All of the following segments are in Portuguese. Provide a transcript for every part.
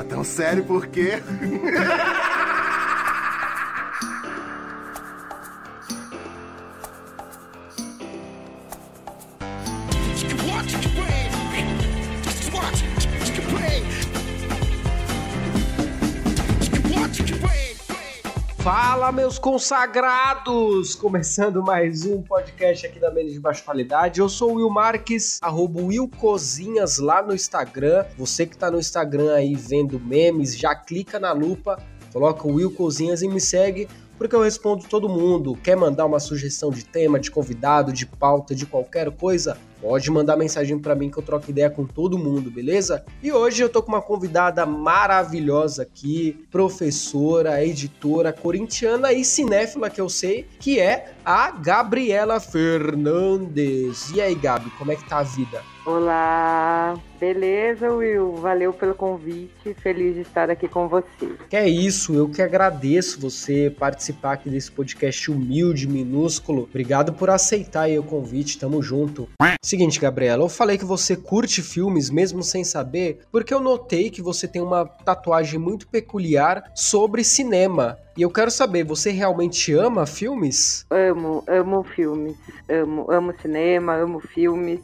Tá tão sério por Meus consagrados! Começando mais um podcast aqui da Menos de Baixa Qualidade. Eu sou o Will Marques, arroba Will Cozinhas lá no Instagram. Você que tá no Instagram aí vendo memes, já clica na lupa, coloca o Will Cozinhas e me segue, porque eu respondo todo mundo. Quer mandar uma sugestão de tema, de convidado, de pauta, de qualquer coisa? Pode mandar mensagem para mim que eu troco ideia com todo mundo, beleza? E hoje eu tô com uma convidada maravilhosa aqui, professora, editora, corintiana e cinéfila que eu sei, que é a Gabriela Fernandes. E aí, Gabi, como é que tá a vida? Olá, beleza, Will? Valeu pelo convite, feliz de estar aqui com você. Que é isso, eu que agradeço você participar aqui desse podcast humilde, minúsculo. Obrigado por aceitar aí o convite, tamo junto. Seguinte, Gabriela, eu falei que você curte filmes mesmo sem saber, porque eu notei que você tem uma tatuagem muito peculiar sobre cinema. E eu quero saber, você realmente ama filmes? Amo, amo filmes, amo, amo cinema, amo filmes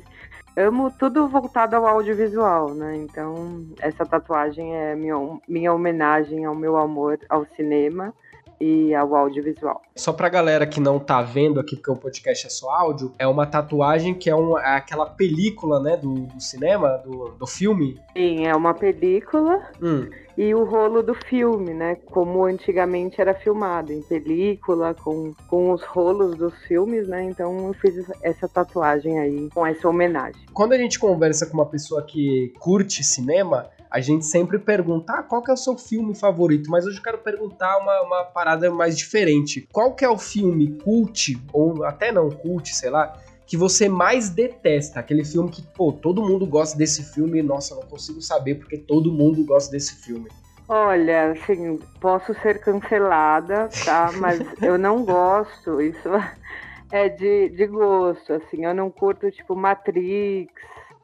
amo tudo voltado ao audiovisual, né? Então, essa tatuagem é minha, minha homenagem ao meu amor ao cinema e ao audiovisual. Só pra galera que não tá vendo aqui, porque o podcast é só áudio, é uma tatuagem que é, um, é aquela película, né, do, do, cinema, do, do filme. Sim, é uma película. Hum. E o rolo do filme, né? Como antigamente era filmado, em película, com, com os rolos dos filmes, né? Então eu fiz essa tatuagem aí, com essa homenagem. Quando a gente conversa com uma pessoa que curte cinema, a gente sempre pergunta ah, qual que é o seu filme favorito, mas hoje eu quero perguntar uma, uma parada mais diferente. Qual que é o filme cult, ou até não cult, sei lá, que você mais detesta? Aquele filme que, pô, todo mundo gosta desse filme e, nossa, não consigo saber porque todo mundo gosta desse filme. Olha, assim, posso ser cancelada, tá? Mas eu não gosto, isso é de, de gosto, assim, eu não curto, tipo, Matrix,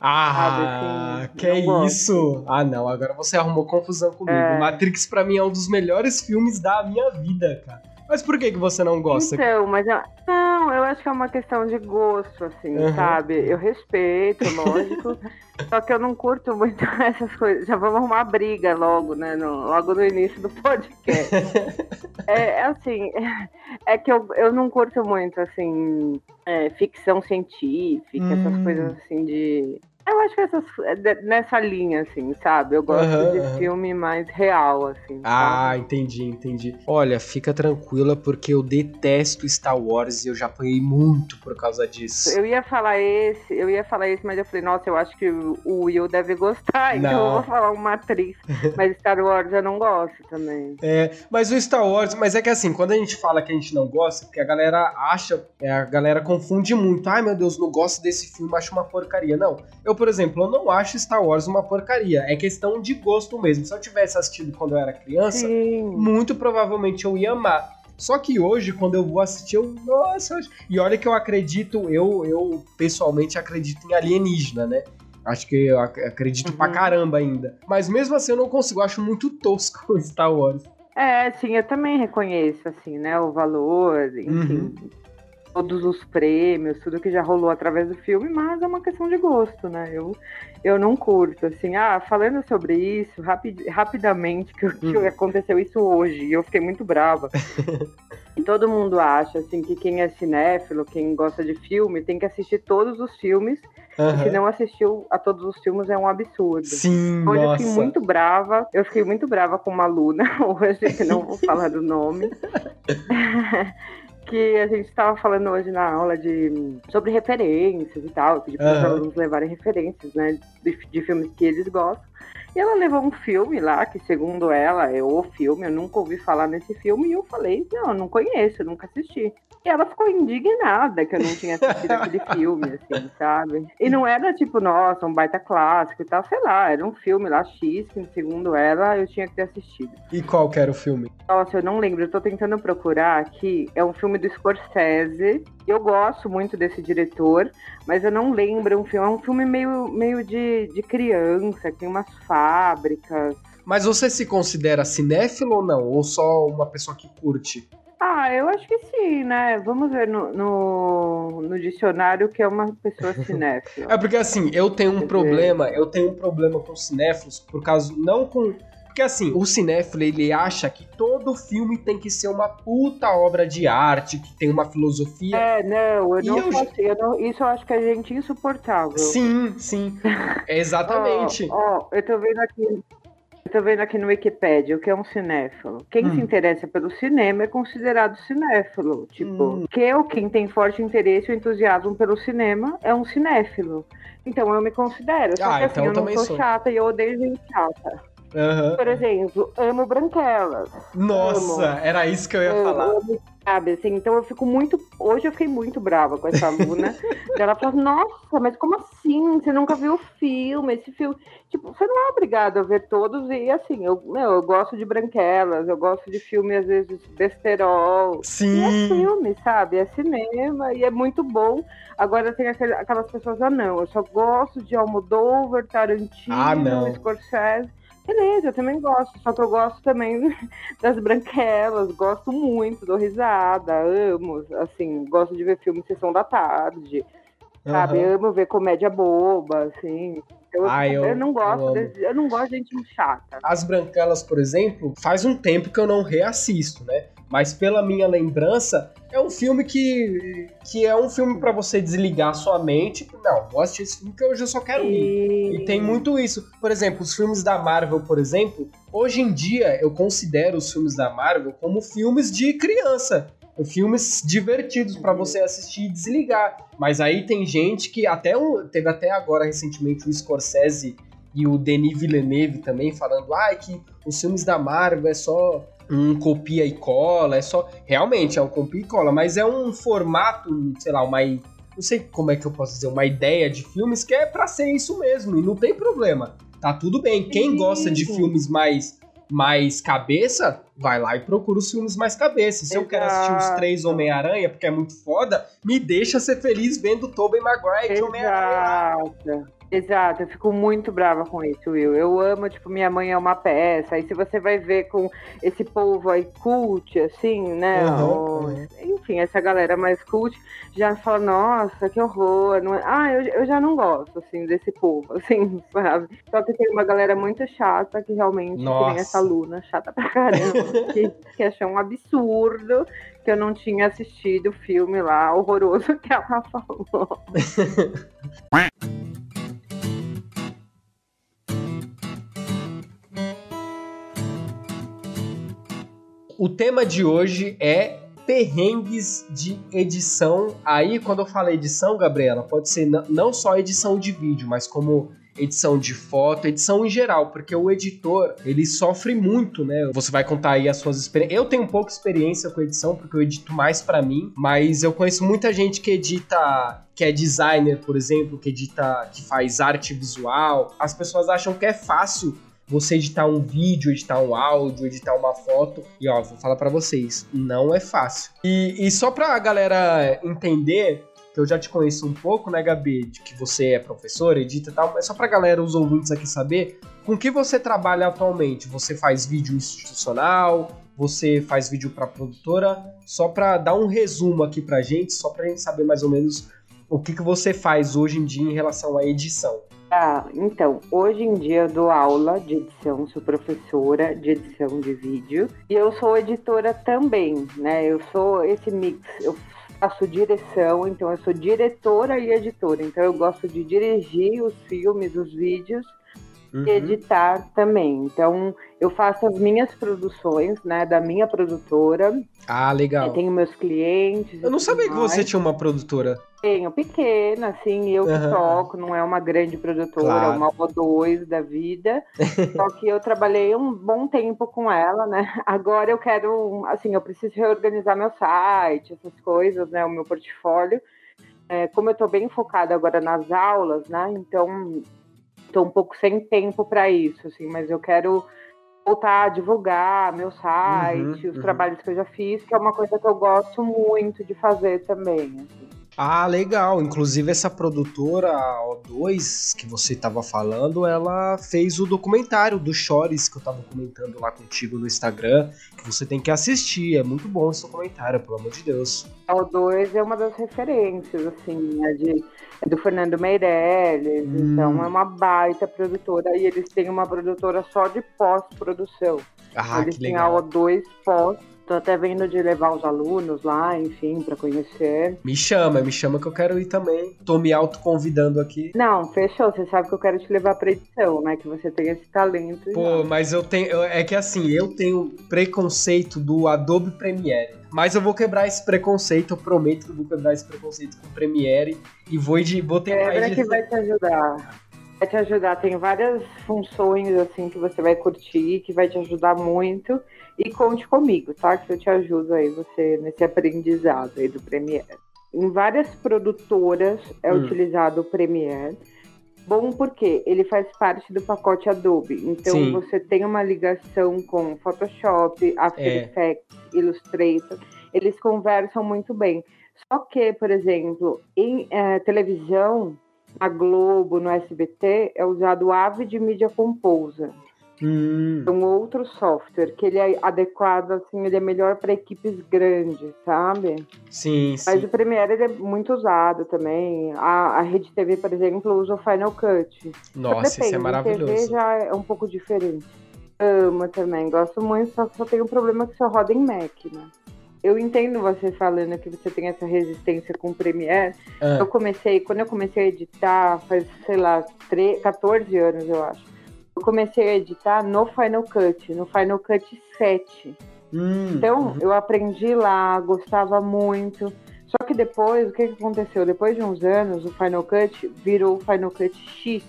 ah, assim, que é isso? Ah, não, agora você arrumou confusão comigo. É... Matrix para mim é um dos melhores filmes da minha vida, cara. Mas por que, que você não gosta? Então, mas eu... não, eu acho que é uma questão de gosto, assim, uhum. sabe? Eu respeito, lógico. só que eu não curto muito essas coisas. Já vamos arrumar briga logo, né? No, logo no início do podcast. é, é assim, é que eu, eu não curto muito, assim, é, ficção científica, hum. essas coisas assim de eu acho que essas, é, nessa linha, assim, sabe? Eu gosto uhum, de uhum. filme mais real, assim. Ah, sabe? entendi, entendi. Olha, fica tranquila, porque eu detesto Star Wars e eu já apanhei muito por causa disso. Eu ia falar esse, eu ia falar esse, mas eu falei, nossa, eu acho que o Will deve gostar, então não. eu vou falar uma atriz. mas Star Wars eu não gosto também. É, mas o Star Wars, mas é que assim, quando a gente fala que a gente não gosta, porque a galera acha, é, a galera confunde muito. Ai, meu Deus, não gosto desse filme, acho uma porcaria. Não, eu eu, por exemplo, eu não acho Star Wars uma porcaria. É questão de gosto mesmo. Se eu tivesse assistido quando eu era criança, Sim. muito provavelmente eu ia amar. Só que hoje, quando eu vou assistir, eu. Nossa! E olha que eu acredito, eu, eu pessoalmente acredito em alienígena, né? Acho que eu acredito uhum. pra caramba ainda. Mas mesmo assim eu não consigo, eu acho muito tosco Star Wars. É, sim, eu também reconheço, assim, né, o valor, enfim. Uhum todos os prêmios, tudo que já rolou através do filme, mas é uma questão de gosto, né? Eu, eu não curto, assim, ah, falando sobre isso, rapid, rapidamente, que, que hum. aconteceu isso hoje, e eu fiquei muito brava. e todo mundo acha, assim, que quem é cinéfilo, quem gosta de filme, tem que assistir todos os filmes, Uhum. E se não assistiu a todos os filmes é um absurdo. Sim, Hoje nossa. eu fiquei muito brava. Eu fiquei muito brava com uma aluna hoje, que não vou falar do nome. Que a gente estava falando hoje na aula de sobre referências e tal, de para os alunos levarem referências, né, de, de filmes que eles gostam. E ela levou um filme lá, que segundo ela é o filme, eu nunca ouvi falar nesse filme, e eu falei, não, não conheço, nunca assisti. E ela ficou indignada que eu não tinha assistido aquele filme, assim, sabe? E não era tipo, nossa, um baita clássico e tal, sei lá, era um filme lá X, que segundo ela eu tinha que ter assistido. E qual que era o filme? Nossa, eu não lembro, eu tô tentando procurar aqui. É um filme do Scorsese. Eu gosto muito desse diretor, mas eu não lembro um filme. É um filme meio, meio de, de criança, tem umas fábricas Mas você se considera cinéfilo ou não? Ou só uma pessoa que curte? Ah, eu acho que sim, né? Vamos ver no, no, no dicionário que é uma pessoa cinéfila. é porque assim, eu tenho um Quer problema, dizer... eu tenho um problema com cinéfilos, por causa. Não com. Porque assim, o cinéfilo ele acha que todo filme tem que ser uma puta obra de arte, que tem uma filosofia. É, não, eu não eu... Eu não, isso eu acho que a gente insuportável. Sim, sim. É exatamente. Ó, oh, oh, eu tô vendo aqui tô vendo aqui no Wikipedia o que é um cinéfilo. Quem hum. se interessa pelo cinema é considerado cinéfilo. Tipo, hum. que ou quem tem forte interesse ou entusiasmo pelo cinema é um cinéfilo. Então eu me considero. Só ah, que assim, então eu não sou, sou chata e eu odeio gente chata. Uhum. Por exemplo, amo branquelas. Nossa, amo. era isso que eu ia falar. Amo sabe? Assim, então eu fico muito. Hoje eu fiquei muito brava com essa aluna. ela falou: Nossa, mas como assim? Você nunca viu o filme? Esse filme. Tipo, você não é obrigado a ver todos. E assim, eu, meu, eu gosto de branquelas, eu gosto de filme, às vezes, besterol. Sim. E é filme, sabe? É cinema e é muito bom. Agora tem aquelas pessoas, ah, não, eu só gosto de Almodóvar, Tarantino, ah, Scorsese. Beleza, eu também gosto, só que eu gosto também das branquelas, gosto muito, dou risada, amo, assim, gosto de ver filme Sessão da Tarde, uhum. sabe? Amo ver comédia boba, assim. Eu, ah, eu, eu, não gosto eu, de, eu não gosto de gente chata. As branquelas, por exemplo, faz um tempo que eu não reassisto, né? Mas pela minha lembrança, é um filme que, que é um filme para você desligar sua mente. Não, vou assistir esse filme que hoje eu só quero rir. E tem muito isso. Por exemplo, os filmes da Marvel, por exemplo, hoje em dia eu considero os filmes da Marvel como filmes de criança. Filmes divertidos para você assistir e desligar. Mas aí tem gente que até um, teve até agora recentemente o Scorsese e o Denis Villeneuve também falando ah, que os filmes da Marvel é só um copia e cola, é só. Realmente é um copia e cola, mas é um formato, sei lá, uma. Não sei como é que eu posso dizer, uma ideia de filmes que é para ser isso mesmo, e não tem problema. Tá tudo bem. Quem gosta de filmes mais mais cabeça, vai lá e procura os filmes mais cabeça. Se Exato. eu quero assistir os três Homem-Aranha, porque é muito foda, me deixa ser feliz vendo Tobey Maguire de Homem-Aranha. Exato, eu fico muito brava com isso, Will. Eu amo, tipo, minha mãe é uma peça. Aí se você vai ver com esse povo aí cult, assim, né? Uhum, Enfim, essa galera mais cult já fala, nossa, que horror. Não é... Ah, eu, eu já não gosto, assim, desse povo, assim, sabe? Só que tem uma galera muito chata que realmente tem essa aluna chata pra caramba, que, que achou um absurdo que eu não tinha assistido o filme lá horroroso que ela falou. O tema de hoje é perrengues de edição. Aí, quando eu falo edição, Gabriela, pode ser não só edição de vídeo, mas como edição de foto, edição em geral, porque o editor, ele sofre muito, né? Você vai contar aí as suas experiências. Eu tenho de experiência com edição, porque eu edito mais para mim, mas eu conheço muita gente que edita que é designer, por exemplo, que edita, que faz arte visual. As pessoas acham que é fácil você editar um vídeo, editar um áudio, editar uma foto. E ó, vou falar para vocês, não é fácil. E, e só pra galera entender, que eu já te conheço um pouco, né, Gabi, de que você é professor, edita e tal, mas só pra galera, os ouvintes aqui saber, com que você trabalha atualmente? Você faz vídeo institucional? Você faz vídeo para produtora? Só para dar um resumo aqui pra gente, só pra gente saber mais ou menos o que, que você faz hoje em dia em relação à edição. Ah, então, hoje em dia eu dou aula de edição, sou professora de edição de vídeo e eu sou editora também, né? Eu sou esse mix, eu faço direção, então eu sou diretora e editora, então eu gosto de dirigir os filmes, os vídeos uhum. e editar também. Então eu faço as minhas produções, né, da minha produtora. Ah, legal. Eu tenho meus clientes. Eu não sabia mais. que você tinha uma produtora. Tenho, pequena, assim, eu que toco, não é uma grande produtora, claro. é uma ou dois da vida. Só que eu trabalhei um bom tempo com ela, né? Agora eu quero, assim, eu preciso reorganizar meu site, essas coisas, né? O meu portfólio. É, como eu tô bem focada agora nas aulas, né? Então, tô um pouco sem tempo para isso, assim, mas eu quero voltar a divulgar meu site, uhum, os uhum. trabalhos que eu já fiz, que é uma coisa que eu gosto muito de fazer também. Assim. Ah, legal. Inclusive essa produtora a O2 que você estava falando, ela fez o documentário do Chores que eu estava comentando lá contigo no Instagram, que você tem que assistir. É muito bom esse documentário, pelo amor de Deus. A O2 é uma das referências, assim, é de é do Fernando Meirelles, hum. então é uma baita produtora e eles têm uma produtora só de pós-produção. Ah, eles têm a O2 pós Tô até vendo de levar os alunos lá, enfim, para conhecer. Me chama, me chama que eu quero ir também. Tô me autoconvidando aqui. Não, fechou. Você sabe que eu quero te levar pra edição, né? Que você tem esse talento. Pô, mas eu tenho. É que assim, eu tenho preconceito do Adobe Premiere. Mas eu vou quebrar esse preconceito, eu prometo que eu vou quebrar esse preconceito com o Premiere e vou, de, vou tentar Quebra que vai te ajudar vai te ajudar. Tem várias funções assim que você vai curtir, que vai te ajudar muito. E conte comigo, tá? Que eu te ajudo aí você nesse aprendizado aí do Premiere. Em várias produtoras é hum. utilizado o Premiere. Bom porque ele faz parte do pacote Adobe. Então Sim. você tem uma ligação com Photoshop, After é. Effects, Illustrator. Eles conversam muito bem. Só que, por exemplo, em é, televisão, na Globo, no SBT, é usado o Avid Media Composer. Hum. Um outro software que ele é adequado, assim, ele é melhor para equipes grandes, sabe? Sim, sim. Mas o Premiere ele é muito usado também. A, a Rede TV, por exemplo, usa o Final Cut. Nossa, isso é maravilhoso. A TV já é um pouco diferente. Amo também, gosto muito, só só tem um problema que só roda em Mac, né? Eu entendo você falando que você tem essa resistência com o Premiere. Ah. Eu comecei, quando eu comecei a editar, faz, sei lá, 3, 14 anos, eu acho eu comecei a editar no Final Cut, no Final Cut 7. Hum, então, uhum. eu aprendi lá, gostava muito. Só que depois, o que, que aconteceu? Depois de uns anos, o Final Cut virou o Final Cut X,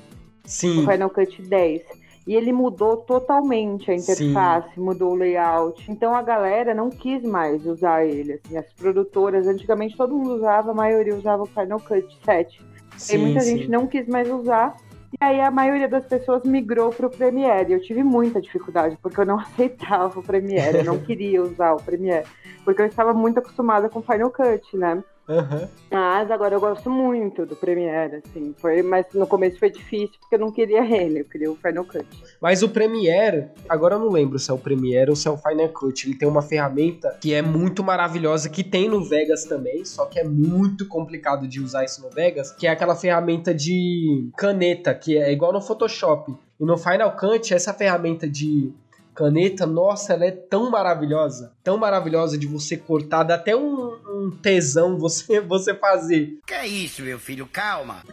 Sim. o Final Cut 10. E ele mudou totalmente a interface, Sim. mudou o layout. Então a galera não quis mais usar ele. Assim, as produtoras, antigamente todo mundo usava, a maioria usava o Final Cut 7. Sim, e muita sim. gente não quis mais usar. E aí a maioria das pessoas migrou para o Premiere. Eu tive muita dificuldade, porque eu não aceitava o Premiere, eu não queria usar o Premiere, porque eu estava muito acostumada com Final Cut, né? Uhum. Mas agora eu gosto muito do Premiere, assim. Foi, mas no começo foi difícil porque eu não queria ele, eu queria o Final Cut. Mas o Premiere, agora eu não lembro se é o Premiere ou se é o Final Cut. Ele tem uma ferramenta que é muito maravilhosa, que tem no Vegas também, só que é muito complicado de usar isso no Vegas, que é aquela ferramenta de caneta, que é igual no Photoshop. E no Final Cut, essa ferramenta de caneta, nossa, ela é tão maravilhosa, tão maravilhosa de você cortar, dá até um, um tesão você, você fazer. Que é isso, meu filho? Calma.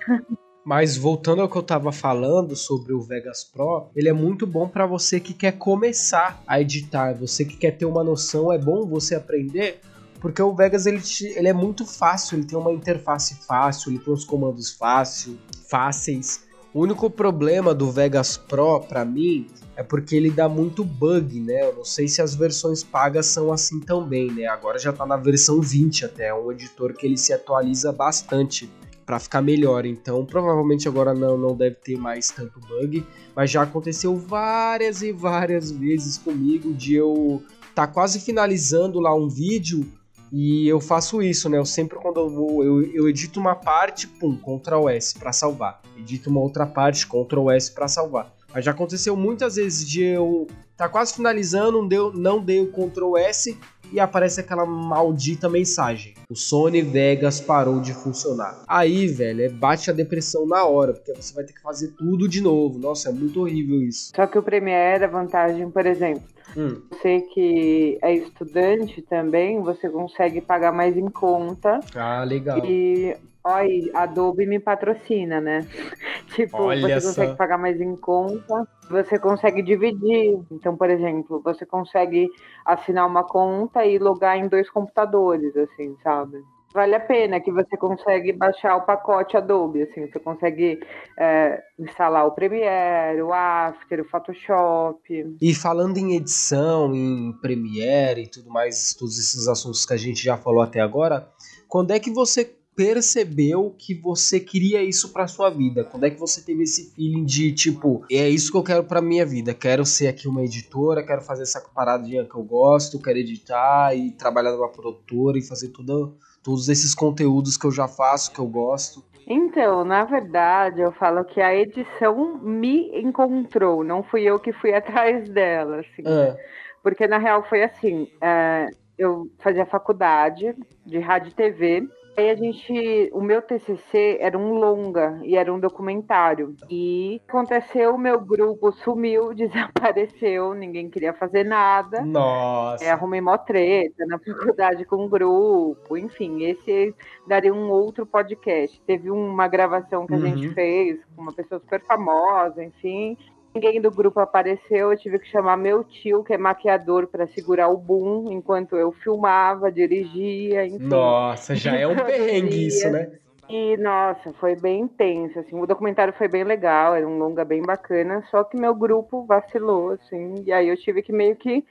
Mas voltando ao que eu estava falando sobre o Vegas Pro, ele é muito bom para você que quer começar a editar, você que quer ter uma noção, é bom você aprender, porque o Vegas ele, ele é muito fácil, ele tem uma interface fácil, ele tem os comandos fácil, fáceis. O único problema do Vegas Pro para mim é porque ele dá muito bug, né? Eu não sei se as versões pagas são assim também, né? Agora já tá na versão 20 até, é um editor que ele se atualiza bastante para ficar melhor. Então, provavelmente agora não, não deve ter mais tanto bug, mas já aconteceu várias e várias vezes comigo de eu tá quase finalizando lá um vídeo e eu faço isso, né? Eu sempre quando eu vou, eu, eu edito uma parte, pum, Ctrl S para salvar. Edito uma outra parte, Ctrl S para salvar. Mas já aconteceu muitas vezes de eu tá quase finalizando, não deu, não dei o Ctrl S e aparece aquela maldita mensagem. O Sony Vegas parou de funcionar. Aí, velho, é, bate a depressão na hora, porque você vai ter que fazer tudo de novo. Nossa, é muito horrível isso. Só que o Premiere, a vantagem, por exemplo, hum. você que é estudante também, você consegue pagar mais em conta. Ah, legal. E Olha, Adobe me patrocina, né? tipo, Olha você consegue pagar mais em conta, você consegue dividir. Então, por exemplo, você consegue assinar uma conta e logar em dois computadores, assim, sabe? Vale a pena que você consegue baixar o pacote Adobe, assim, você consegue é, instalar o Premiere, o After, o Photoshop. E falando em edição, em Premiere e tudo mais, todos esses assuntos que a gente já falou até agora, quando é que você percebeu que você queria isso para sua vida? Quando é que você teve esse feeling de tipo, é isso que eu quero para minha vida? Quero ser aqui uma editora, quero fazer essa paradinha que eu gosto, quero editar e trabalhar numa produtora e fazer tudo todos esses conteúdos que eu já faço, que eu gosto. Então, na verdade, eu falo que a edição me encontrou, não fui eu que fui atrás dela, assim. Ah, Porque na real foi assim, é, eu fazia faculdade de rádio e TV. Aí a gente, o meu TCC era um longa e era um documentário. E aconteceu, o meu grupo sumiu, desapareceu, ninguém queria fazer nada. nossa. É, arrumei mó treta na faculdade com um grupo, enfim, esse daria um outro podcast. Teve uma gravação que a Uhum. gente fez com uma pessoa super famosa, enfim. Ninguém do grupo apareceu, eu tive que chamar meu tio, que é maquiador, para segurar o boom enquanto eu filmava, dirigia, enfim. Nossa, já é um perrengue isso, né? E, nossa, foi bem intenso, assim, o documentário foi bem legal, era um longa bem bacana, só que meu grupo vacilou, assim, e aí eu tive que meio que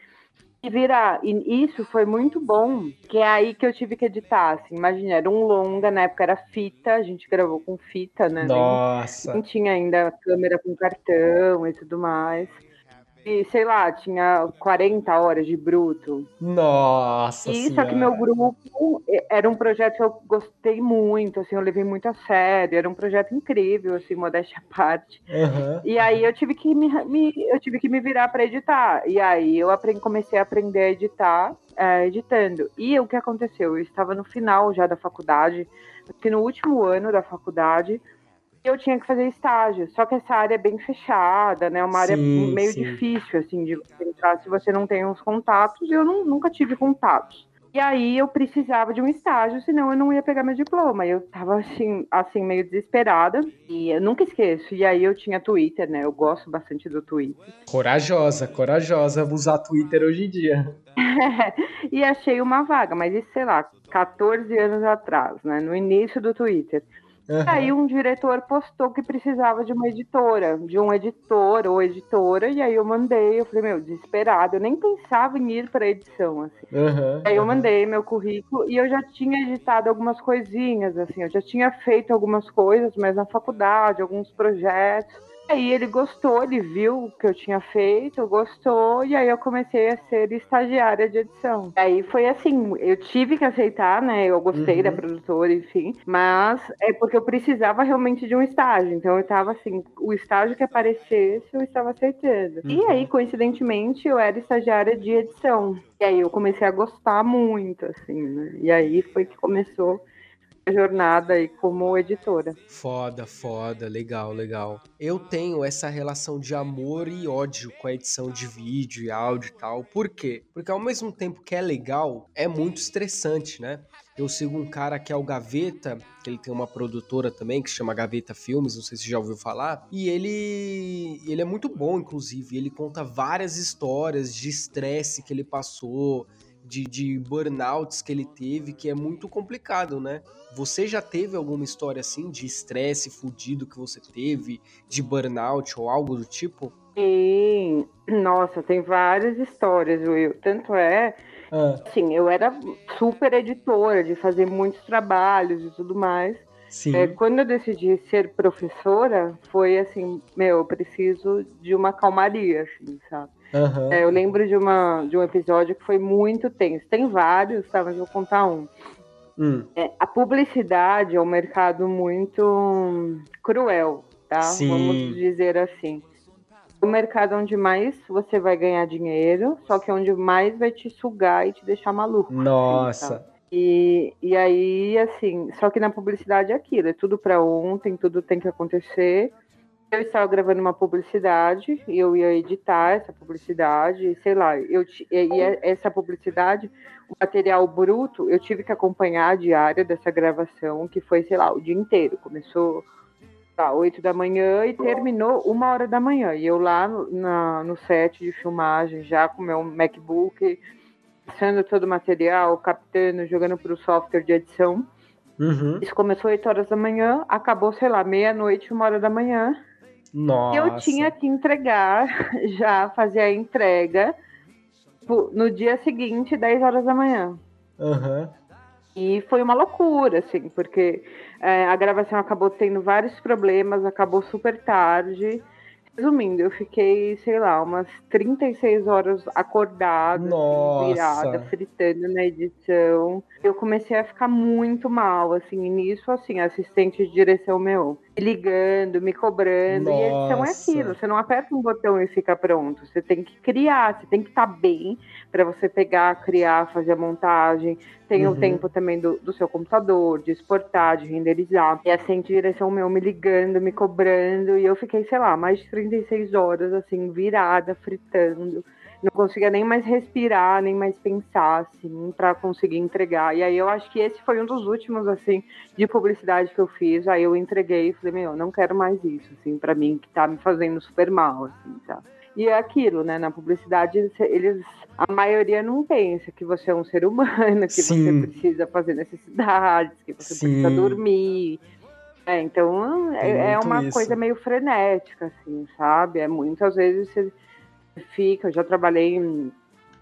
me virar, e isso foi muito bom, que é aí que eu tive que editar, assim, imagina, era um longa, na época era fita, a gente gravou com fita, né, Nossa. nem tinha ainda câmera com cartão e tudo mais, e, sei lá, tinha 40 horas de bruto, Nossa e só que meu grupo era um projeto que eu gostei muito, assim, eu levei muito a sério, era um projeto incrível, assim, modéstia à parte. Aham. E aí eu tive que me, me- eu tive que me virar para editar. E aí eu aprendi, comecei a aprender a editar, eh, editando. E o que aconteceu? Eu estava no final já da faculdade, que no último ano da faculdade, eu tinha que fazer estágio. Só que essa área é bem fechada, né? É uma área Sim, meio sim. difícil, assim, de entrar se você não tem uns contatos. E eu não- nunca tive contatos. E aí eu precisava de um estágio, senão eu não ia pegar meu diploma. Eu tava assim, assim, meio desesperada. E eu nunca esqueço. E aí eu tinha Twitter, né? Eu gosto bastante do Twitter. Corajosa, corajosa usar Twitter hoje em dia. e achei uma vaga, mas isso, sei lá, 14 anos atrás, né? No início do Twitter. E aí um diretor postou que precisava de uma editora, de um editor ou editora, e aí eu mandei, eu falei, meu, desesperado, eu nem pensava em ir para edição, assim. Aham. Aí eu mandei meu currículo e eu já tinha editado algumas coisinhas, assim, eu já tinha feito algumas coisas, mas na faculdade, alguns projetos. Aí ele gostou, ele viu o que eu tinha feito, gostou, e aí eu comecei a ser estagiária de edição. Aí foi assim, eu tive que aceitar, né? Eu gostei Uhum. da produtora, enfim, mas é porque eu precisava realmente de um estágio. Então eu tava assim, o estágio que aparecesse, eu estava aceitando. E Uhum. aí, coincidentemente, eu era estagiária de edição. E aí eu comecei a gostar muito, assim, né? E aí foi que começou jornada aí como editora. Foda, foda, legal, legal. Eu tenho essa relação de amor e ódio com a edição de vídeo e áudio e tal. Por quê? Porque ao mesmo tempo que é legal, é muito estressante, né? Eu sigo um cara que é o Gaveta, que ele tem uma produtora também que chama Gaveta Filmes, não sei se já ouviu falar. E ele, ele é muito bom, inclusive. Ele conta várias histórias de estresse que ele passou, de, de burnouts que ele teve, que é muito complicado, né? Você já teve alguma história assim de estresse fudido que você teve, de burnout ou algo do tipo? Sim, nossa, tem várias histórias, Will. Tanto é, Ah, assim, eu era super editora de fazer muitos trabalhos e tudo mais. Sim. É, quando eu decidi ser professora, foi assim, meu, eu preciso de uma calmaria, assim, sabe? Aham. É, eu lembro de, uma, de um episódio que foi muito tenso. Tem vários, tá? Mas eu vou contar um. Hum, É, a publicidade é um mercado muito cruel, tá? Sim. Vamos dizer assim. O mercado onde mais você vai ganhar dinheiro, só que onde mais vai te sugar e te deixar maluco. Nossa. E, e aí, assim, só que na publicidade é aquilo, é tudo para ontem, tudo tem que acontecer. Eu estava gravando uma publicidade, e eu ia editar essa publicidade, sei lá, eu e e essa publicidade, o material bruto, eu tive que acompanhar a diária dessa gravação, que foi, sei lá, o dia inteiro. Começou tá, 8 da manhã e terminou uma hora da manhã. E eu lá no, na- no set de filmagem, já com meu MacBook, passando todo o material, captando, jogando para o software de edição. Uhum. Isso começou 8 horas da manhã, acabou, sei lá, meia-noite, uma hora da manhã. Nossa. E eu tinha que entregar, já fazer a entrega no dia seguinte, 10 horas da manhã. Aham. E foi uma loucura, assim, porque é, a gravação acabou tendo vários problemas, acabou super tarde. Resumindo, eu fiquei, sei lá, umas 36 horas acordada, assim, virada, fritando na edição. Eu comecei a ficar muito mal, assim, e nisso, assim, assistente de direção meu, me ligando, me cobrando, Nossa. e edição é aquilo, você não aperta um botão e fica pronto, você tem que criar, você tem que estar tá bem para você pegar, criar, fazer a montagem, tem uhum. o tempo também do, do, seu computador, de exportar, de renderizar. E assim, direção meu me ligando, me cobrando. E eu fiquei, sei lá, mais de 36 horas, assim, virada, fritando. Não conseguia nem mais respirar, nem mais pensar, assim, para conseguir entregar. E aí eu acho que esse foi um dos últimos, assim, de publicidade que eu fiz. Aí eu entreguei e falei, meu, não quero mais isso, assim, para mim, que tá me fazendo super mal, assim, tá? E é aquilo, né? Na publicidade, eles a maioria não pensa que você é um ser humano, que Sim. você precisa fazer necessidades, que você Sim. precisa dormir. É, então é, é uma isso. coisa meio frenética, assim, sabe? É muitas vezes você fica. Eu já trabalhei em,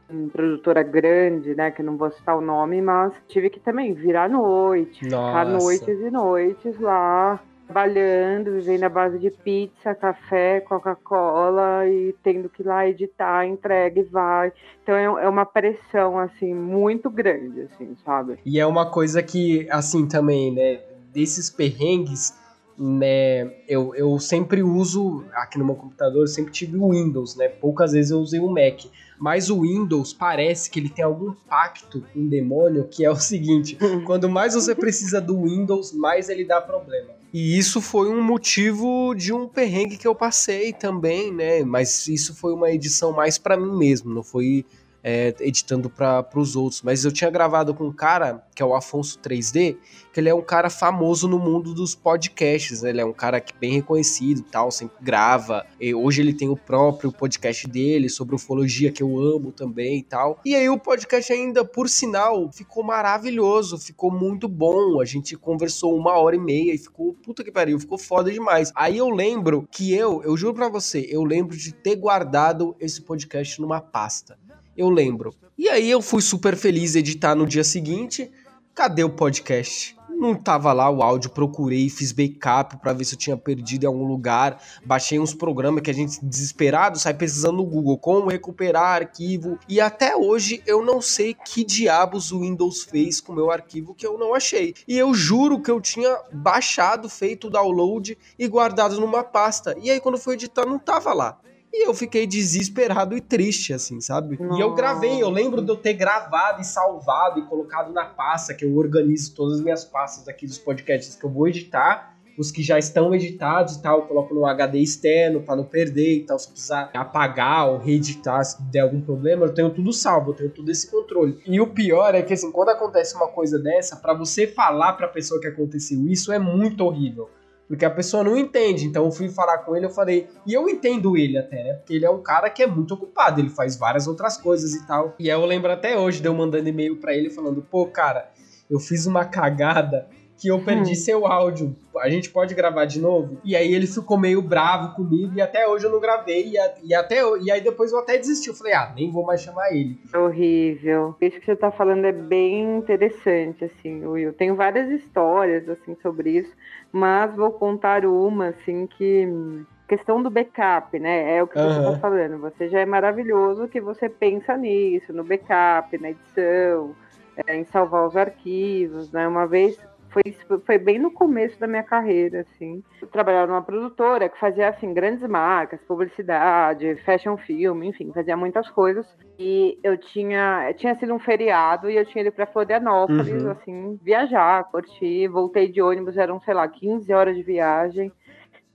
em produtora grande, né? Que não vou citar o nome, mas tive que também virar noite, Nossa. ficar noites e noites lá trabalhando, vivendo à base de pizza, café, Coca-Cola e tendo que ir lá editar, entrega e vai. Então é, é uma pressão, assim, muito grande, assim, sabe? E é uma coisa que, assim, também, né, desses perrengues, né, eu, eu sempre uso, aqui no meu computador, eu sempre tive o Windows, né, poucas vezes eu usei o Mac. Mas o Windows parece que ele tem algum pacto com o demônio, que é o seguinte: quando mais você precisa do Windows, mais ele dá problema. E isso foi um motivo de um perrengue que eu passei também, né? Mas isso foi uma edição mais para mim mesmo, não foi é, editando para os outros. Mas eu tinha gravado com um cara, que é o Afonso 3D, que ele é um cara famoso no mundo dos podcasts. Né? Ele é um cara que bem reconhecido tal, sempre grava. E hoje ele tem o próprio podcast dele sobre ufologia, que eu amo também e tal. E aí o podcast ainda, por sinal, ficou maravilhoso, ficou muito bom. A gente conversou uma hora e meia e ficou, puta que pariu, ficou foda demais. Aí eu lembro que eu, eu juro pra você, eu lembro de ter guardado esse podcast numa pasta eu lembro. E aí eu fui super feliz editar no dia seguinte. Cadê o podcast? Não tava lá o áudio, procurei, fiz backup para ver se eu tinha perdido em algum lugar. Baixei uns programas que a gente desesperado sai pesquisando no Google como recuperar arquivo. E até hoje eu não sei que diabos o Windows fez com o meu arquivo que eu não achei. E eu juro que eu tinha baixado, feito o download e guardado numa pasta. E aí quando foi editar não tava lá. E eu fiquei desesperado e triste, assim, sabe? Nossa. E eu gravei, eu lembro de eu ter gravado e salvado e colocado na pasta, que eu organizo todas as minhas pastas aqui dos podcasts que eu vou editar. Os que já estão editados e tal, eu coloco no HD externo para não perder e tal. Se precisar apagar ou reeditar se der algum problema, eu tenho tudo salvo, eu tenho todo esse controle. E o pior é que, assim, quando acontece uma coisa dessa, para você falar pra pessoa que aconteceu isso é muito horrível. Porque a pessoa não entende. Então eu fui falar com ele, eu falei. E eu entendo ele até, né? Porque ele é um cara que é muito ocupado, ele faz várias outras coisas e tal. E aí eu lembro até hoje de eu mandando e-mail para ele falando: pô, cara, eu fiz uma cagada que eu perdi hum. seu áudio. A gente pode gravar de novo? E aí ele ficou meio bravo comigo e até hoje eu não gravei. E, a, e até e aí depois eu até desisti. Eu falei, ah, nem vou mais chamar ele. Horrível. Isso que você tá falando é bem interessante, assim, Will. Tenho várias histórias, assim, sobre isso, mas vou contar uma, assim, que questão do backup, né? É o que uhum. você tá falando. Você já é maravilhoso que você pensa nisso, no backup, na edição, é, em salvar os arquivos, né? Uma vez foi, foi bem no começo da minha carreira, assim. Eu trabalhava numa produtora que fazia, assim, grandes marcas, publicidade, fashion film, enfim, fazia muitas coisas. E eu tinha, tinha sido um feriado e eu tinha ido para Florianópolis, uhum. assim, viajar, curtir. Voltei de ônibus, eram, sei lá, 15 horas de viagem.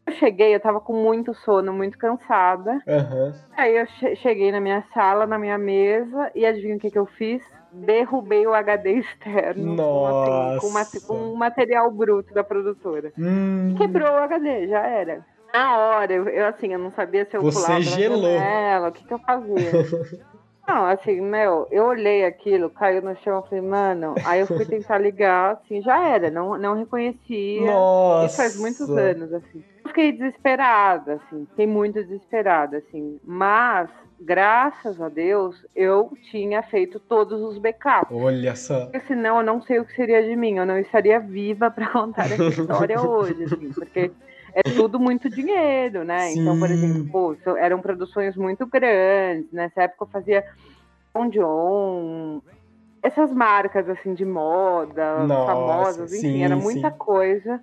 Eu cheguei, eu tava com muito sono, muito cansada. Uhum. Aí eu cheguei na minha sala, na minha mesa, e adivinha o que, que eu fiz? Derrubei o HD externo. Com, assim, com, um material bruto da produtora. Hum. Quebrou o HD, já era. Na hora, eu, assim, eu não sabia se eu Você pulava gelou. ela, o que, que eu fazia. Não, assim, meu, eu olhei aquilo, caiu no chão, falei, mano, aí eu fui tentar ligar, assim, já era, não, não reconhecia. Nossa. Isso faz muitos anos, assim. Eu fiquei desesperada, assim, fiquei muito desesperada, assim. Mas graças a Deus, eu tinha feito todos os backups. Olha só. Porque senão eu não sei o que seria de mim. Eu não estaria viva para contar essa história hoje, assim, porque é tudo muito dinheiro, né? Sim. Então, por exemplo, pô, eram produções muito grandes. Nessa época eu fazia John John, essas marcas assim de moda, Nossa, famosas, enfim, sim, era muita sim. coisa.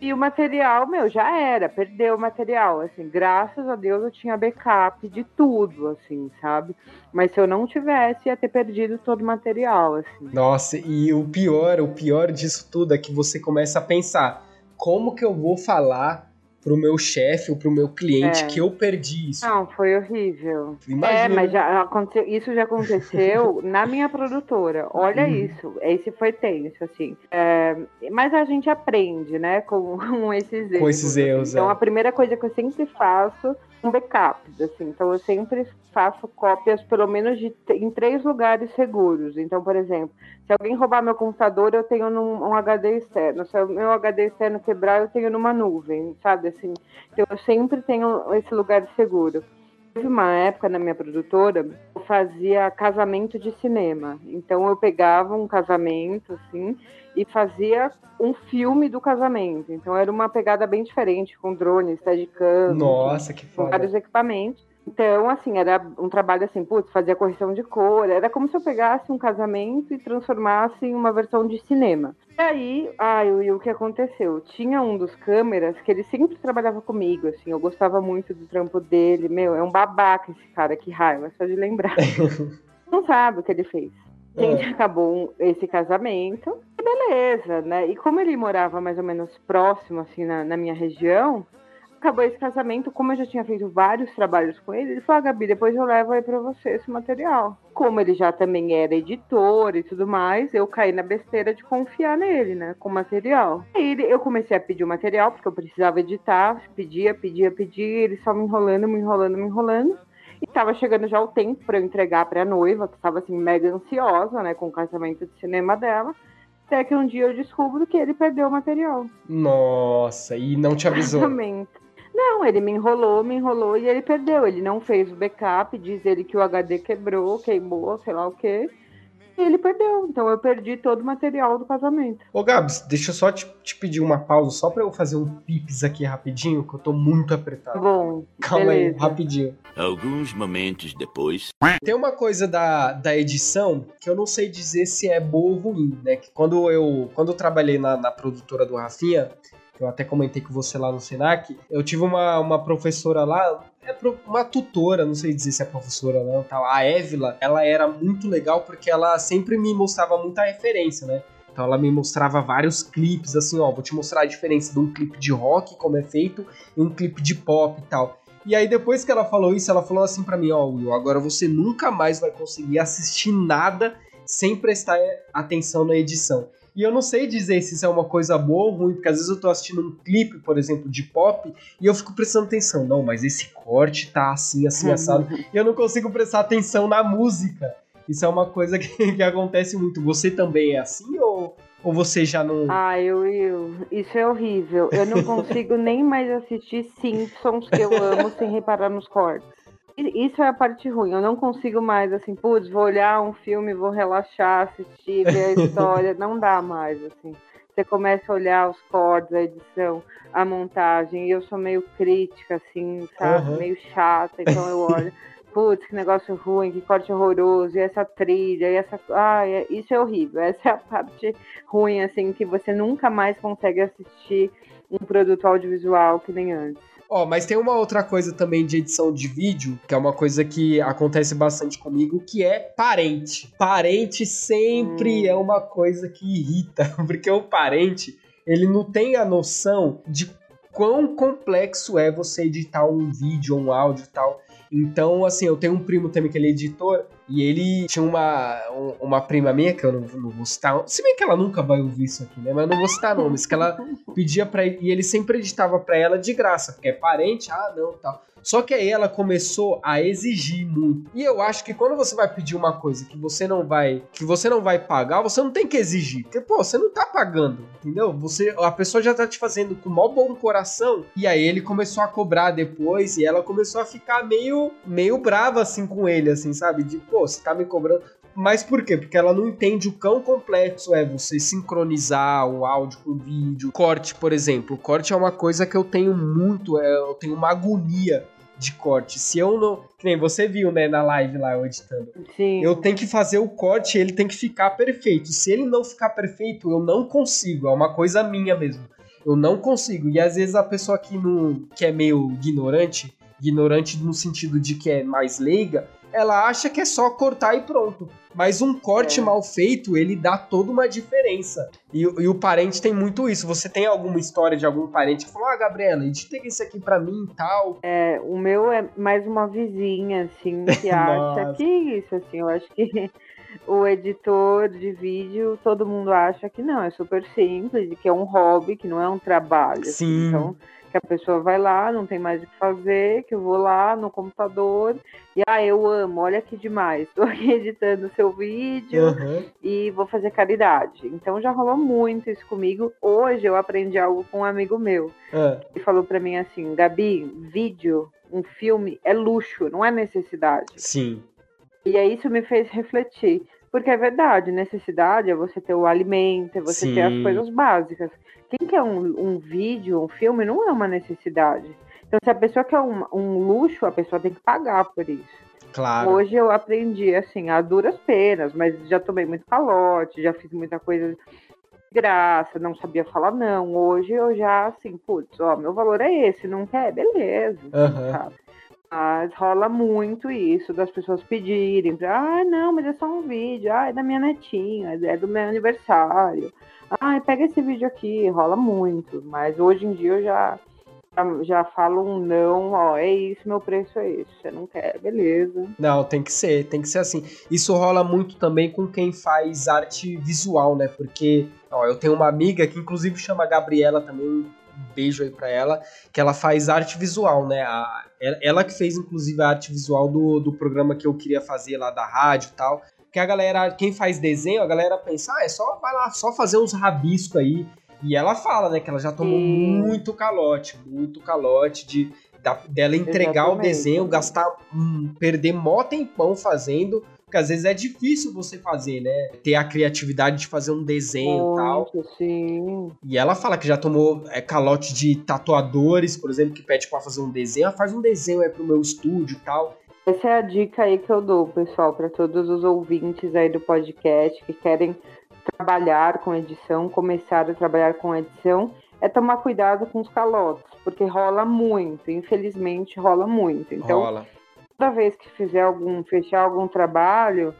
E o material, meu, já era, perdeu o material, assim, graças a Deus eu tinha backup de tudo, assim, sabe? Mas se eu não tivesse, ia ter perdido todo o material, assim. Nossa, e o pior, o pior disso tudo é que você começa a pensar, como que eu vou falar pro meu chefe ou pro meu cliente é. que eu perdi isso. Não, foi horrível. Imagina. É, mas já aconteceu, isso já aconteceu na minha produtora. Olha uhum. isso, esse foi tenso, assim. É, mas a gente aprende, né, com, com esses erros. Com esses erros, assim. Então, é. a primeira coisa que eu sempre faço um backup, assim. Então eu sempre faço cópias, pelo menos de, em três lugares seguros. Então, por exemplo, se alguém roubar meu computador, eu tenho num um HD externo. Se o meu HD externo quebrar, eu tenho numa nuvem, sabe? Assim, então eu sempre tenho esse lugar seguro. Teve uma época na minha produtora, eu fazia casamento de cinema. Então eu pegava um casamento, assim, e fazia um filme do casamento. Então era uma pegada bem diferente, com drones, steadicam, Nossa, que foda. vários equipamentos. Então, assim, era um trabalho assim, putz, fazia correção de cor, era como se eu pegasse um casamento e transformasse em uma versão de cinema. E aí, ai, o que aconteceu? Tinha um dos câmeras que ele sempre trabalhava comigo, assim, eu gostava muito do trampo dele, meu, é um babaca esse cara, que raiva, só de lembrar. Não sabe o que ele fez. Gente, é. acabou esse casamento, beleza, né? E como ele morava mais ou menos próximo, assim, na, na minha região, acabou esse casamento, como eu já tinha feito vários trabalhos com ele, ele falou, ah, Gabi, depois eu levo aí pra você esse material. Como ele já também era editor e tudo mais, eu caí na besteira de confiar nele, né, com material. Aí eu comecei a pedir o material, porque eu precisava editar, pedia, pedia, pedia, ele só me enrolando, me enrolando, me enrolando. E tava chegando já o tempo para eu entregar pra noiva, que tava assim, mega ansiosa, né, com o casamento de cinema dela. Até que um dia eu descubro que ele perdeu o material. Nossa, e não te avisou? Casamento. Não, ele me enrolou, me enrolou e ele perdeu. Ele não fez o backup, diz ele que o HD quebrou, queimou, sei lá o quê. E ele perdeu. Então eu perdi todo o material do casamento. Ô Gabs, deixa eu só te, te pedir uma pausa, só pra eu fazer um pips aqui rapidinho, que eu tô muito apertado. Bom. Calma beleza. aí, rapidinho. Alguns momentos depois. Tem uma coisa da, da edição que eu não sei dizer se é boa ou ruim, né? Que quando eu, quando eu trabalhei na, na produtora do Rafinha, eu até comentei com você lá no Senac, eu tive uma, uma professora lá, é uma tutora, não sei dizer se é professora não, tal. A Évila, ela era muito legal porque ela sempre me mostrava muita referência, né? Então ela me mostrava vários clipes, assim, ó, vou te mostrar a diferença de um clipe de rock, como é feito, e um clipe de pop e tal. E aí depois que ela falou isso, ela falou assim para mim, ó, Will, agora você nunca mais vai conseguir assistir nada sem prestar atenção na edição. E eu não sei dizer se isso é uma coisa boa ou ruim, porque às vezes eu tô assistindo um clipe, por exemplo, de pop, e eu fico prestando atenção. Não, mas esse corte tá assim, assim, assado. e eu não consigo prestar atenção na música. Isso é uma coisa que, que acontece muito. Você também é assim ou, ou você já não. Ah, eu, eu. Isso é horrível. Eu não consigo nem mais assistir Simpsons, que eu amo, sem reparar nos cortes. Isso é a parte ruim. Eu não consigo mais, assim, putz, vou olhar um filme, vou relaxar, assistir, ver a história. não dá mais, assim. Você começa a olhar os cortes, a edição, a montagem. E eu sou meio crítica, assim, sabe? Uhum. Meio chata. Então eu olho, putz, que negócio ruim, que corte horroroso. E essa trilha, e essa. Ah, isso é horrível. Essa é a parte ruim, assim, que você nunca mais consegue assistir um produto audiovisual que nem antes. Ó, oh, mas tem uma outra coisa também de edição de vídeo, que é uma coisa que acontece bastante comigo, que é parente. Parente sempre hum. é uma coisa que irrita, porque o parente, ele não tem a noção de quão complexo é você editar um vídeo, um áudio e tal. Então, assim, eu tenho um primo também que ele é editor, e ele tinha uma, uma prima minha, que eu não, não vou citar, se bem que ela nunca vai ouvir isso aqui, né? Mas eu não vou citar nomes, que ela pedia pra ele, e ele sempre editava pra ela de graça, porque é parente, ah, não, tal. Só que aí ela começou a exigir muito. E eu acho que quando você vai pedir uma coisa que você não vai, que você não vai pagar, você não tem que exigir. Porque, pô, você não tá pagando, entendeu? Você, a pessoa já tá te fazendo com maior bom coração. E aí ele começou a cobrar depois e ela começou a ficar meio, meio brava assim com ele, assim, sabe? De, pô, você tá me cobrando Mas por quê? Porque ela não entende o quão complexo é você sincronizar o áudio com o vídeo. Corte, por exemplo. Corte é uma coisa que eu tenho muito, é, eu tenho uma agonia de corte. Se eu não. Que nem você viu, né, na live lá, eu editando. Sim. Eu tenho que fazer o corte ele tem que ficar perfeito. Se ele não ficar perfeito, eu não consigo. É uma coisa minha mesmo. Eu não consigo. E às vezes a pessoa que, não, que é meio ignorante, ignorante no sentido de que é mais leiga, ela acha que é só cortar e pronto. Mas um corte é. mal feito, ele dá toda uma diferença. E, e, o parente tem muito isso. Você tem alguma história de algum parente que falou: Ah, Gabriela, edita isso aqui pra mim e tal? É, o meu é mais uma vizinha, assim, que acha que isso, assim, eu acho que o editor de vídeo, todo mundo acha que não, é super simples, que é um hobby, que não é um trabalho. Assim. Sim. Assim, então, que a pessoa vai lá, não tem mais o que fazer, que eu vou lá no computador e ah, eu amo, olha que demais, estou aqui editando seu vídeo uhum. e vou fazer caridade. Então já rolou muito isso comigo. Hoje eu aprendi algo com um amigo meu. Uhum. Ele falou para mim assim, Gabi, vídeo, um filme é luxo, não é necessidade. Sim. E aí isso me fez refletir. Porque é verdade, necessidade é você ter o alimento, é você Sim. ter as coisas básicas. Quem quer um, um vídeo, um filme, não é uma necessidade. Então, se a pessoa quer um, um luxo, a pessoa tem que pagar por isso. Claro. Hoje eu aprendi, assim, a duras penas, mas já tomei muito calote, já fiz muita coisa de graça, não sabia falar não. Hoje eu já, assim, putz, ó, meu valor é esse, não quer? Beleza, uhum. sabe? Mas rola muito isso, das pessoas pedirem, ah, não, mas é só um vídeo, ah, é da minha netinha, é do meu aniversário. Ah, pega esse vídeo aqui, rola muito. Mas hoje em dia eu já, já, falo um não, ó, é isso, meu preço é esse. Você não quer, beleza. Não, tem que ser, tem que ser assim. Isso rola muito também com quem faz arte visual, né? Porque, ó, eu tenho uma amiga que inclusive chama Gabriela também, um beijo aí pra ela, que ela faz arte visual, né? A, ela que fez, inclusive, a arte visual do, do programa que eu queria fazer lá da rádio e tal. Que a galera, quem faz desenho, a galera pensa, ah, é só, vai lá, só fazer uns rabiscos aí. E ela fala, né, que ela já tomou muito calote, muito calote de da, dela entregar Exatamente. o desenho, gastar, hum, perder mó tempão fazendo, porque às vezes é difícil você fazer, né? Ter a criatividade de fazer um desenho e tal. Sim. E ela fala que já tomou é, calote de tatuadores, por exemplo, que pede para fazer um desenho. Ela faz um desenho aí pro meu estúdio e tal. Essa é a dica aí que eu dou, pessoal, para todos os ouvintes aí do podcast que querem trabalhar com edição, começar a trabalhar com edição, é tomar cuidado com os calotes, porque rola muito, infelizmente rola muito. Então, rola. toda vez que fizer algum, fechar algum trabalho,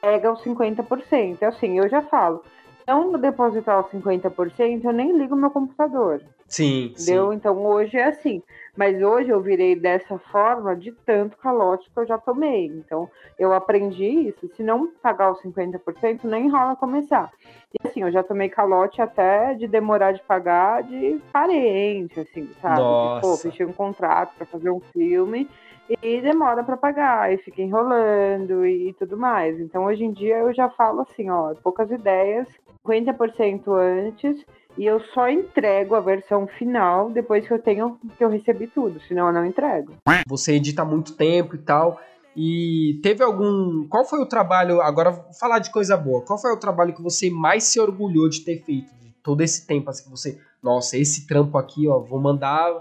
pega os 50%. Assim, eu já falo, não depositar os 50%, eu nem ligo meu computador. Sim, entendeu? Sim. Então hoje é assim. Mas hoje eu virei dessa forma de tanto calote que eu já tomei. Então eu aprendi isso. Se não pagar os 50%, nem rola começar. E assim, eu já tomei calote até de demorar de pagar de parente, assim, sabe? Nossa. Pô, fechei um contrato para fazer um filme e demora para pagar, e fica enrolando e tudo mais. Então hoje em dia eu já falo assim, ó, poucas ideias, 50% antes e eu só entrego a versão final depois que eu tenho que eu recebi tudo, senão eu não entrego. Você edita muito tempo e tal. E teve algum. Qual foi o trabalho. Agora, vou falar de coisa boa. Qual foi o trabalho que você mais se orgulhou de ter feito? De todo esse tempo, assim, que você. Nossa, esse trampo aqui, ó, vou mandar.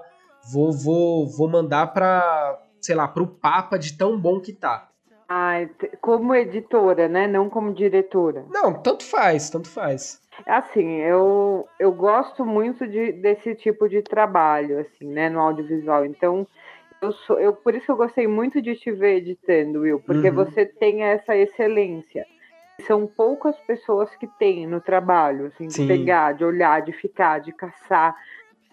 Vou, vou, vou mandar pra. Sei lá, pro Papa de tão bom que tá. Ah, como editora, né? Não como diretora. Não, tanto faz, tanto faz. Assim, eu, eu gosto muito de, desse tipo de trabalho, assim, né, no audiovisual. Então, eu sou, eu, por isso que eu gostei muito de te ver editando, Will, porque uhum. você tem essa excelência. São poucas pessoas que têm no trabalho, assim, de Sim. pegar, de olhar, de ficar, de caçar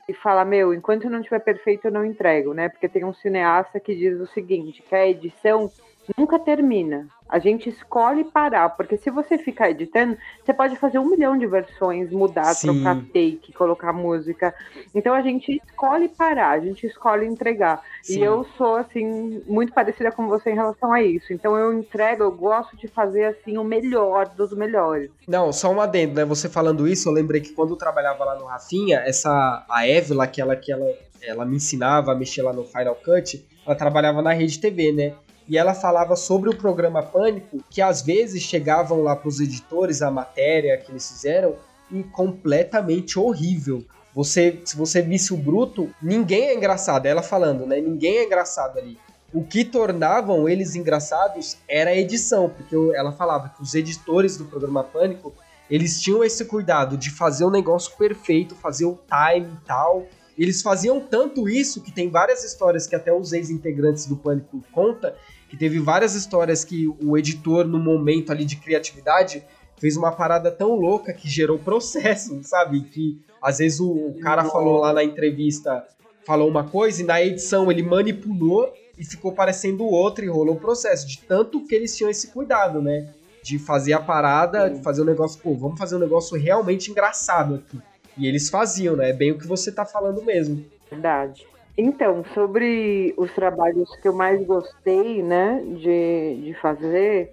e falar, meu, enquanto não estiver perfeito, eu não entrego, né? Porque tem um cineasta que diz o seguinte, que a edição nunca termina. A gente escolhe parar, porque se você ficar editando, você pode fazer um milhão de versões, mudar, Sim. trocar take, colocar música. Então a gente escolhe parar, a gente escolhe entregar. Sim. E eu sou, assim, muito parecida com você em relação a isso. Então eu entrego, eu gosto de fazer, assim, o melhor dos melhores. Não, só um adendo, né? Você falando isso, eu lembrei que quando eu trabalhava lá no Rafinha, essa, a Évila, que ela, que ela, ela me ensinava a mexer lá no Final Cut, ela trabalhava na Rede TV, né? E ela falava sobre o programa Pânico, que às vezes chegavam lá para os editores a matéria que eles fizeram e completamente horrível. Você, se você visse o bruto, ninguém é engraçado. Ela falando, né? Ninguém é engraçado ali. O que tornavam eles engraçados era a edição, porque ela falava que os editores do programa Pânico, eles tinham esse cuidado de fazer o negócio perfeito, fazer o time e tal. Eles faziam tanto isso que tem várias histórias que até os ex-integrantes do Pânico conta, que teve várias histórias que o editor no momento ali de criatividade fez uma parada tão louca que gerou processo, sabe? Que às vezes o, cara falou lá na entrevista, falou uma coisa e na edição ele manipulou e ficou parecendo outro e rolou o processo. De tanto que eles tinham esse cuidado, né? De fazer a parada, de fazer o um negócio, pô, vamos fazer um negócio realmente engraçado aqui. E eles faziam, né? É bem o que você tá falando mesmo. Verdade. Então, sobre os trabalhos que eu mais gostei, né, de, de fazer,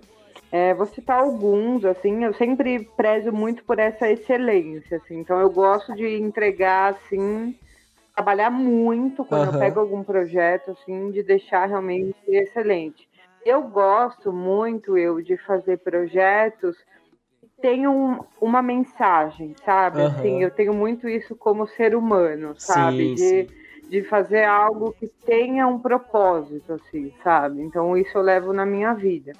é, vou citar alguns, assim, eu sempre prezo muito por essa excelência, assim, então eu gosto de entregar, assim, trabalhar muito quando uhum. eu pego algum projeto, assim, de deixar realmente excelente. Eu gosto muito, eu, de fazer projetos que tenham uma mensagem, sabe? Uhum. Assim, eu tenho muito isso como ser humano, sabe? Sim, de, sim. De fazer algo que tenha um propósito, assim, sabe? Então, isso eu levo na minha vida.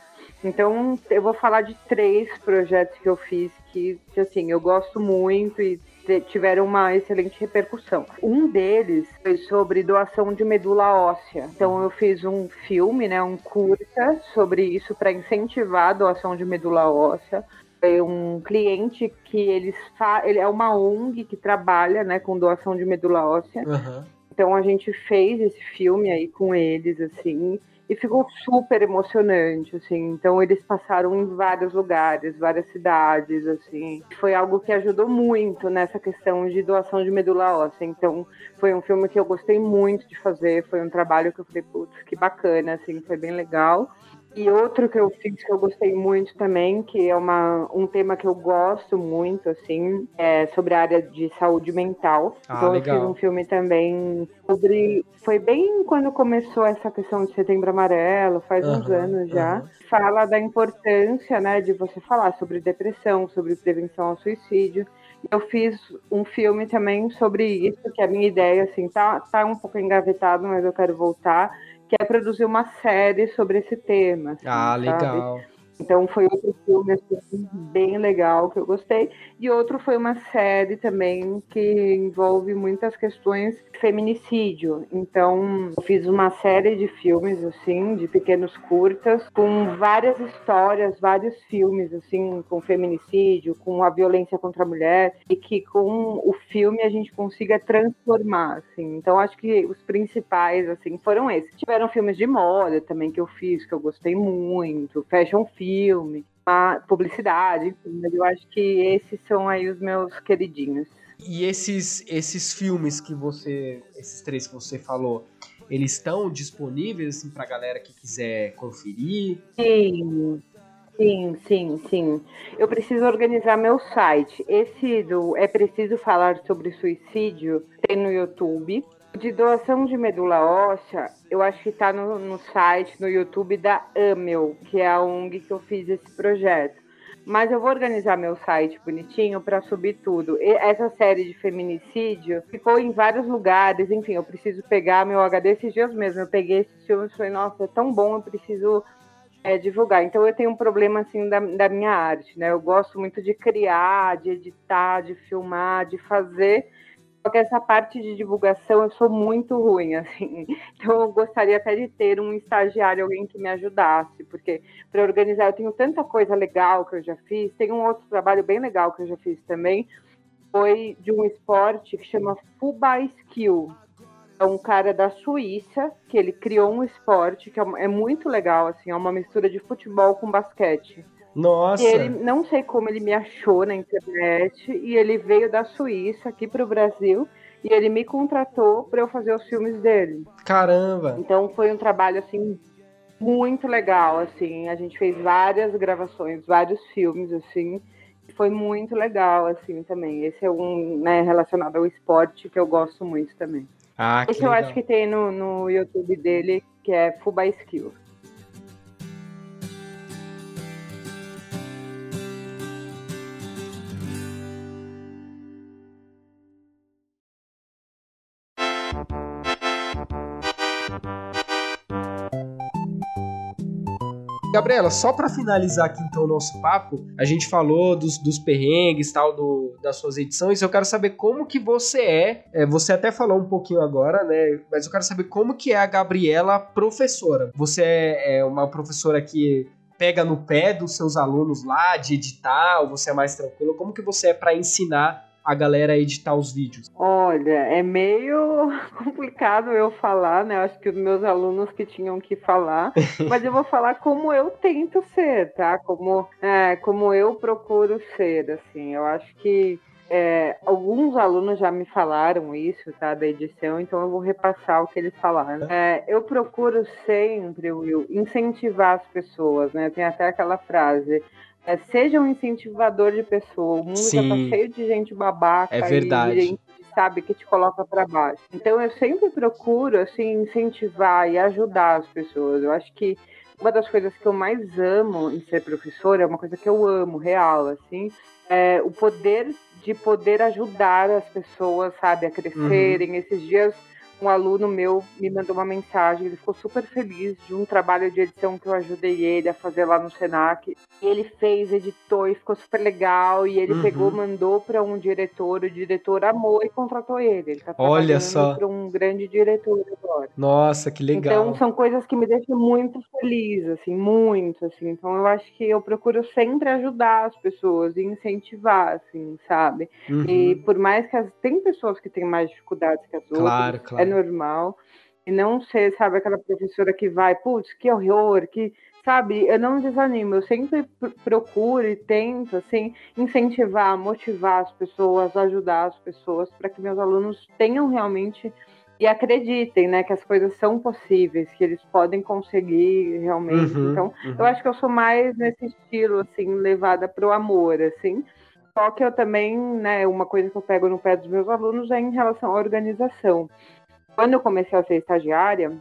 Então, eu vou falar de três projetos que eu fiz que, que assim, eu gosto muito e tiveram uma excelente repercussão. Um deles foi sobre doação de medula óssea. Então eu fiz um filme, né, um curta sobre isso para incentivar a doação de medula óssea. É um cliente que eles fa... ele é uma ONG que trabalha, né, com doação de medula óssea. Uhum. Então a gente fez esse filme aí com eles, assim, e ficou super emocionante, assim. Então eles passaram em vários lugares, várias cidades, assim. Foi algo que ajudou muito nessa questão de doação de medula óssea. Então foi um filme que eu gostei muito de fazer, foi um trabalho que eu falei, putz, que bacana, assim, foi bem legal. E outro que eu fiz que eu gostei muito também, que é uma, um tema que eu gosto muito, assim, é sobre a área de saúde mental. Ah, então legal. eu fiz um filme também sobre. Foi bem quando começou essa questão de setembro amarelo, faz uhum, uns anos já. Uhum. Fala da importância, né, de você falar sobre depressão, sobre prevenção ao suicídio. Eu fiz um filme também sobre isso, que é a minha ideia, assim, tá, tá um pouco engavetado, mas eu quero voltar quer produzir uma série sobre esse tema. Assim, ah, legal. Então foi outro filme assim, bem legal que eu gostei. E outro foi uma série também que envolve muitas questões de feminicídio. Então eu fiz uma série de filmes assim, de pequenos curtas, com várias histórias, vários filmes assim, com feminicídio, com a violência contra a mulher, e que com o filme a gente consiga transformar. Assim. Então acho que os principais assim foram esses. Tiveram filmes de moda também que eu fiz, que eu gostei muito, fashion film filme, publicidade, enfim, mas eu acho que esses são aí os meus queridinhos. E esses, esses filmes que você, esses três que você falou, eles estão disponíveis assim, para a galera que quiser conferir? Sim, sim, sim, sim. Eu preciso organizar meu site. Esse do É Preciso Falar sobre Suicídio tem no YouTube. De doação de medula óssea, eu acho que está no, no, site, no YouTube da Amel, que é a ONG que eu fiz esse projeto. Mas eu vou organizar meu site bonitinho para subir tudo. E essa série de feminicídio ficou em vários lugares, enfim, eu preciso pegar meu HD esses dias mesmo. Eu peguei esses filmes e falei, nossa, é tão bom, eu preciso é, divulgar. Então eu tenho um problema assim da, da minha arte, né? Eu gosto muito de criar, de editar, de filmar, de fazer só que essa parte de divulgação eu sou muito ruim, assim. Então eu gostaria até de ter um estagiário, alguém que me ajudasse, porque para organizar eu tenho tanta coisa legal que eu já fiz. Tem um outro trabalho bem legal que eu já fiz também, foi de um esporte que chama Fuba Skill. É um cara da Suíça que ele criou um esporte que é, é muito legal, assim, é uma mistura de futebol com basquete. Nossa! E ele, não sei como ele me achou na internet, e ele veio da Suíça aqui para o Brasil, e ele me contratou para eu fazer os filmes dele. Caramba! Então foi um trabalho, assim, muito legal, assim, a gente fez várias gravações, vários filmes, assim, foi muito legal, assim, também. Esse é um, né, relacionado ao esporte que eu gosto muito também. Ah, Esse eu acho que tem no, no YouTube dele, que é Fuba Skill. Gabriela, só para finalizar aqui então o nosso papo, a gente falou dos, dos perrengues tal do, das suas edições. Eu quero saber como que você é, é. Você até falou um pouquinho agora, né? Mas eu quero saber como que é a Gabriela professora. Você é, é uma professora que pega no pé dos seus alunos lá de editar, ou você é mais tranquilo? Como que você é para ensinar a galera editar os vídeos? Olha, é meio complicado eu falar, né? Acho que os meus alunos que tinham que falar, mas eu vou falar como eu tento ser, tá? Como, é, como eu procuro ser, assim. Eu acho que é, alguns alunos já me falaram isso, tá, da edição, então eu vou repassar o que eles falaram. É, eu procuro sempre, Will, incentivar as pessoas, né? Tem até aquela frase, é, seja um incentivador de pessoa. O mundo Sim. já tá cheio de gente babaca é verdade. e gente sabe que te coloca para baixo. Então eu sempre procuro assim incentivar e ajudar as pessoas. Eu acho que uma das coisas que eu mais amo em ser professora é uma coisa que eu amo, real, assim, é o poder de poder ajudar as pessoas, sabe, a crescerem. Uhum. Esses dias um aluno meu me mandou uma mensagem, ele ficou super feliz de um trabalho de edição que eu ajudei ele a fazer lá no Senac. E ele fez, editou e ficou super legal. E ele uhum. pegou, mandou para um diretor, o diretor amou e contratou ele. Ele tá Olha só. para um grande diretor agora. Nossa, que legal. Então são coisas que me deixam muito feliz, assim, muito, assim. Então eu acho que eu procuro sempre ajudar as pessoas e incentivar, assim, sabe? Uhum. E por mais que as... tem pessoas que têm mais dificuldades que as claro, outras, claro. é normal. E não ser, sabe, aquela professora que vai, putz, que horror, que, sabe, eu não desanimo, eu sempre procuro e tento, assim, incentivar, motivar as pessoas, ajudar as pessoas para que meus alunos tenham realmente e acreditem, né, que as coisas são possíveis, que eles podem conseguir realmente. Uhum, então, uhum. eu acho que eu sou mais nesse estilo, assim, levada para o amor, assim. Só que eu também, né, uma coisa que eu pego no pé dos meus alunos é em relação à organização. Quando eu comecei a ser estagiária,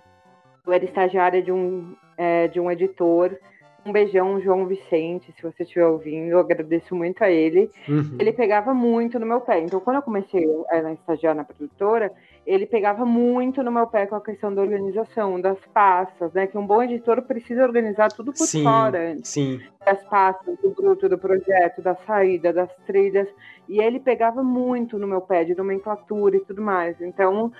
eu era estagiária de um, é, de um editor. Um beijão, João Vicente, se você estiver ouvindo, eu agradeço muito a ele. Uhum. Ele pegava muito no meu pé. Então, quando eu comecei a estagiar na produtora, ele pegava muito no meu pé com a questão da organização, das pastas, né? Que um bom editor precisa organizar tudo por sim, fora. Sim. Das pastas, do bruto, do projeto, da saída, das trilhas. E ele pegava muito no meu pé de nomenclatura e tudo mais. Então,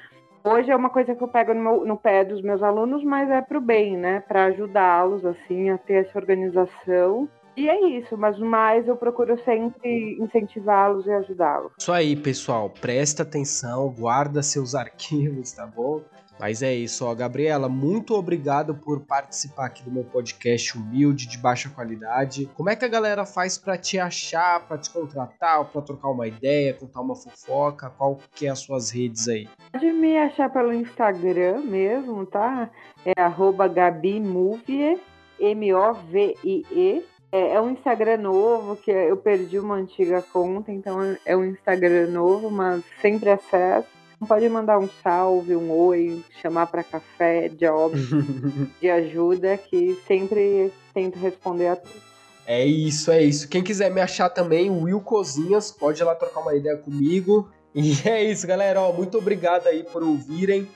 Hoje é uma coisa que eu pego no, meu, no pé dos meus alunos, mas é para o bem, né? Para ajudá-los assim a ter essa organização. E é isso, mas mais eu procuro sempre incentivá-los e ajudá-los. Isso aí, pessoal. Presta atenção, guarda seus arquivos, tá bom? Mas é isso, ó. Gabriela, muito obrigado por participar aqui do meu podcast humilde, de baixa qualidade. Como é que a galera faz para te achar, para te contratar, para trocar uma ideia, contar uma fofoca? Qual que é as suas redes aí? Pode me achar pelo Instagram mesmo, tá? É arroba GabiMovie, M-O-V-I-E. É, é um Instagram novo, que eu perdi uma antiga conta, então é um Instagram novo, mas sempre acesso. Pode mandar um salve, um oi, chamar para café, job, de ajuda, que sempre tento responder a todos. É isso, é isso. Quem quiser me achar também, Will Cozinhas, pode ir lá trocar uma ideia comigo. E é isso, galera. Ó, muito obrigado aí por ouvirem.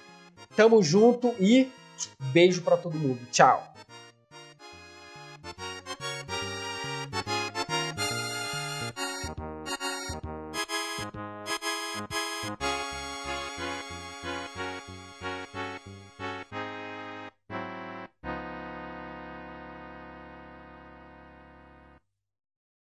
Tamo junto e beijo para todo mundo. Tchau.